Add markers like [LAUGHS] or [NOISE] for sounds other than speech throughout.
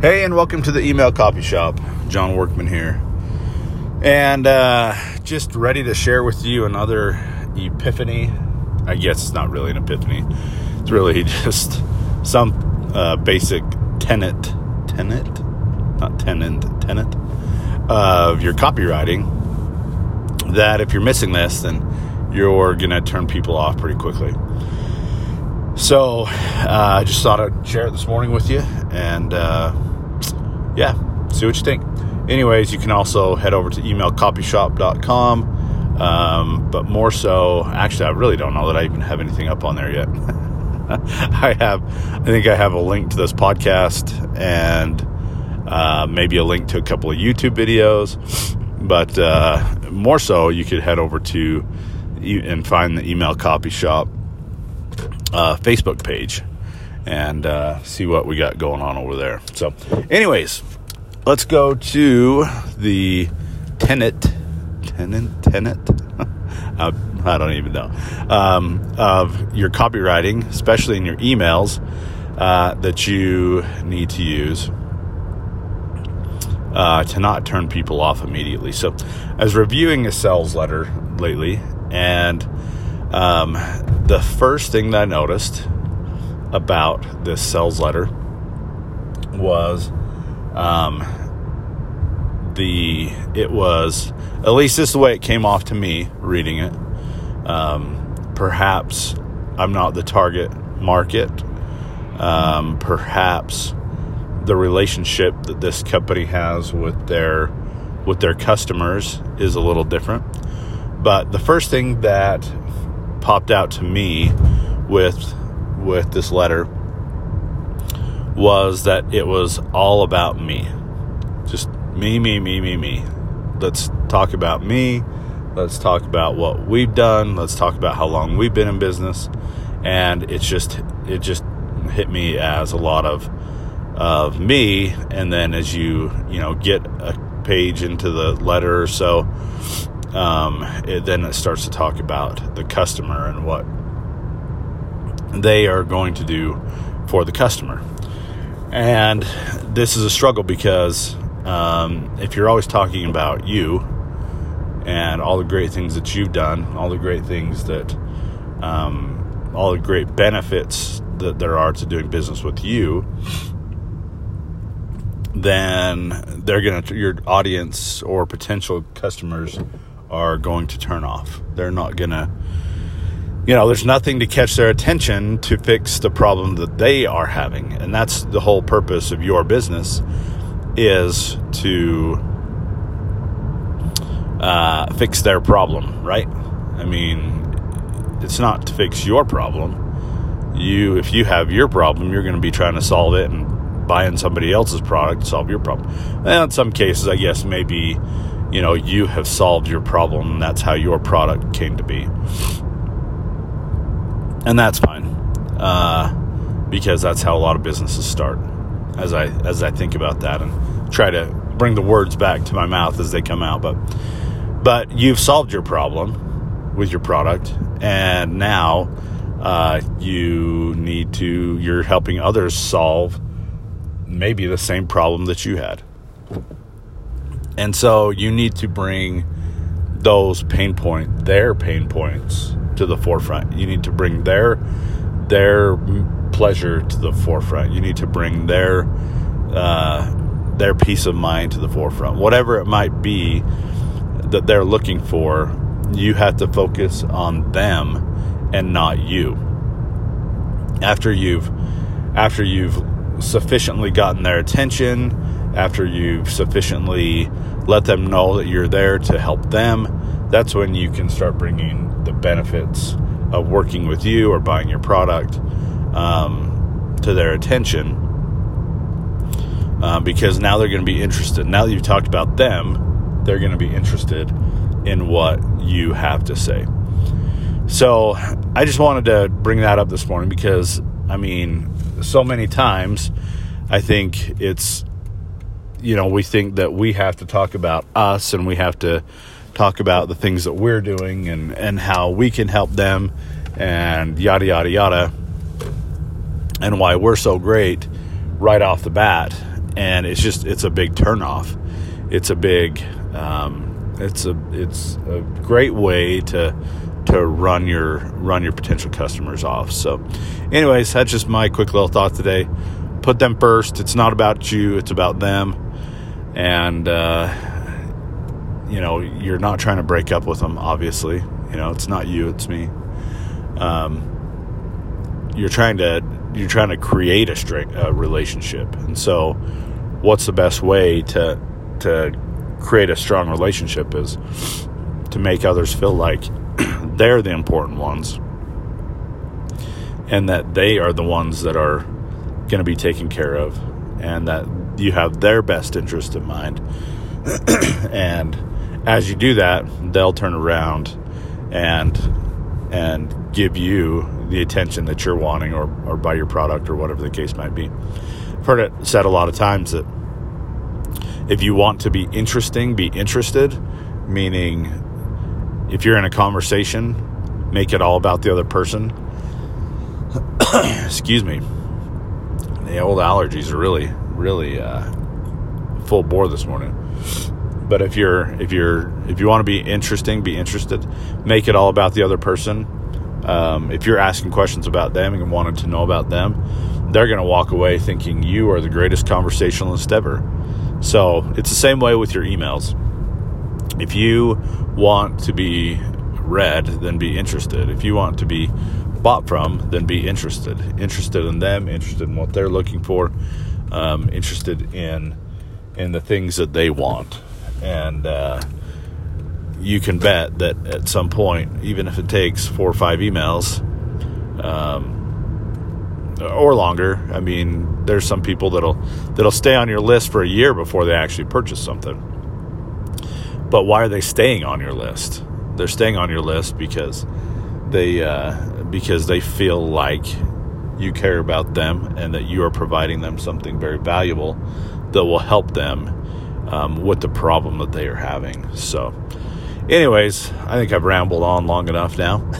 Hey, and welcome to the email copy shop. John Workman here. And uh, just ready to share with you another epiphany. I guess it's not really an epiphany, it's really [LAUGHS] just some uh, basic tenet, tenet, not tenant, tenet of your copywriting. That if you're missing this, then you're going to turn people off pretty quickly. So uh, I just thought I'd share it this morning with you and uh, yeah, see what you think. Anyways, you can also head over to emailcopyshop.com. Um, but more so, actually, I really don't know that I even have anything up on there yet. [LAUGHS] I have, I think I have a link to this podcast and uh, maybe a link to a couple of YouTube videos. But uh, more so, you could head over to and find the email copy shop uh, Facebook page and uh, see what we got going on over there. So, anyways, let's go to the tenant, tenant, tenant. [LAUGHS] uh, I don't even know um, of your copywriting, especially in your emails uh, that you need to use. Uh, to not turn people off immediately. So, I was reviewing a sales letter lately, and um, the first thing that I noticed about this sales letter was um, the it was at least this is the way it came off to me reading it. Um, perhaps I'm not the target market. Um, perhaps the relationship that this company has with their with their customers is a little different. But the first thing that popped out to me with with this letter was that it was all about me. Just me, me, me, me, me. Let's talk about me. Let's talk about what we've done. Let's talk about how long we've been in business. And it's just it just hit me as a lot of of me and then as you, you know, get a page into the letter or so, um, it, then it starts to talk about the customer and what they are going to do for the customer. And this is a struggle because um, if you're always talking about you and all the great things that you've done, all the great things that, um, all the great benefits that there are to doing business with you, then they're going to, your audience or potential customers are going to turn off. They're not going to you know, there's nothing to catch their attention to fix the problem that they are having. And that's the whole purpose of your business is to uh, fix their problem, right? I mean, it's not to fix your problem. You, if you have your problem, you're going to be trying to solve it and buying somebody else's product to solve your problem. And in some cases, I guess maybe, you know, you have solved your problem and that's how your product came to be and that's fine uh, because that's how a lot of businesses start. As I as I think about that and try to bring the words back to my mouth as they come out, but but you've solved your problem with your product, and now uh, you need to you're helping others solve maybe the same problem that you had, and so you need to bring those pain point their pain points to the forefront. You need to bring their their pleasure to the forefront. You need to bring their uh, their peace of mind to the forefront. Whatever it might be that they're looking for, you have to focus on them and not you. After you've after you've sufficiently gotten their attention, after you've sufficiently let them know that you're there to help them, that's when you can start bringing the benefits of working with you or buying your product um, to their attention uh, because now they're going to be interested. Now that you've talked about them, they're going to be interested in what you have to say. So I just wanted to bring that up this morning because, I mean, so many times I think it's, you know, we think that we have to talk about us and we have to talk about the things that we're doing and, and how we can help them and yada, yada, yada, and why we're so great right off the bat. and it's just it's a big turnoff. It's a big um, it's a it's a great way to to run your run your potential customers off. So, anyways, that's just my quick little thought today. Put them first. It's not about you. It's about them, and uh, you know you're not trying to break up with them. Obviously, you know it's not you. It's me. Um, you're trying to you're trying to create a straight uh, relationship, and so what's the best way to to create a strong relationship is to make others feel like [CLEARS THROAT] they're the important ones and that they are the ones that are going to be taken care of and that you have their best interest in mind [CLEARS THROAT] and as you do that they'll turn around and and give you the attention that you're wanting or, or buy your product or whatever the case might be i've heard it said a lot of times that if you want to be interesting be interested meaning if you're in a conversation, make it all about the other person. [CLEARS THROAT] Excuse me. The old allergies are really, really uh, full bore this morning. But if you're if you're if you want to be interesting, be interested. Make it all about the other person. Um, if you're asking questions about them and wanting to know about them, they're going to walk away thinking you are the greatest conversationalist ever. So it's the same way with your emails if you want to be read, then be interested. If you want to be bought from, then be interested. Interested in them, interested in what they're looking for, um, interested in in the things that they want, and uh, you can bet that at some point, even if it takes four or five emails. Um, or longer. I mean, there's some people that'll that'll stay on your list for a year before they actually purchase something. But why are they staying on your list? They're staying on your list because they uh, because they feel like you care about them and that you are providing them something very valuable that will help them um, with the problem that they are having. So, anyways, I think I've rambled on long enough now,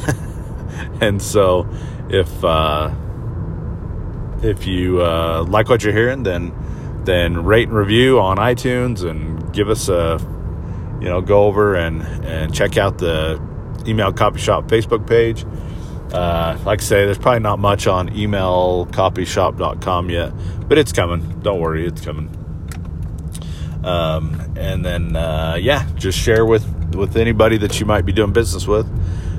[LAUGHS] and so if uh, if you uh, like what you're hearing, then then rate and review on iTunes and give us a you know, go over and, and check out the Email Copy Shop Facebook page. Uh, like I say, there's probably not much on emailcopyshop.com yet, but it's coming. Don't worry, it's coming. Um, and then, uh, yeah, just share with, with anybody that you might be doing business with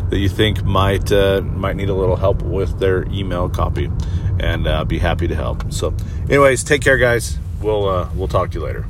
that you think might uh, might need a little help with their email copy, and uh, be happy to help. So, anyways, take care, guys. We'll uh, we'll talk to you later.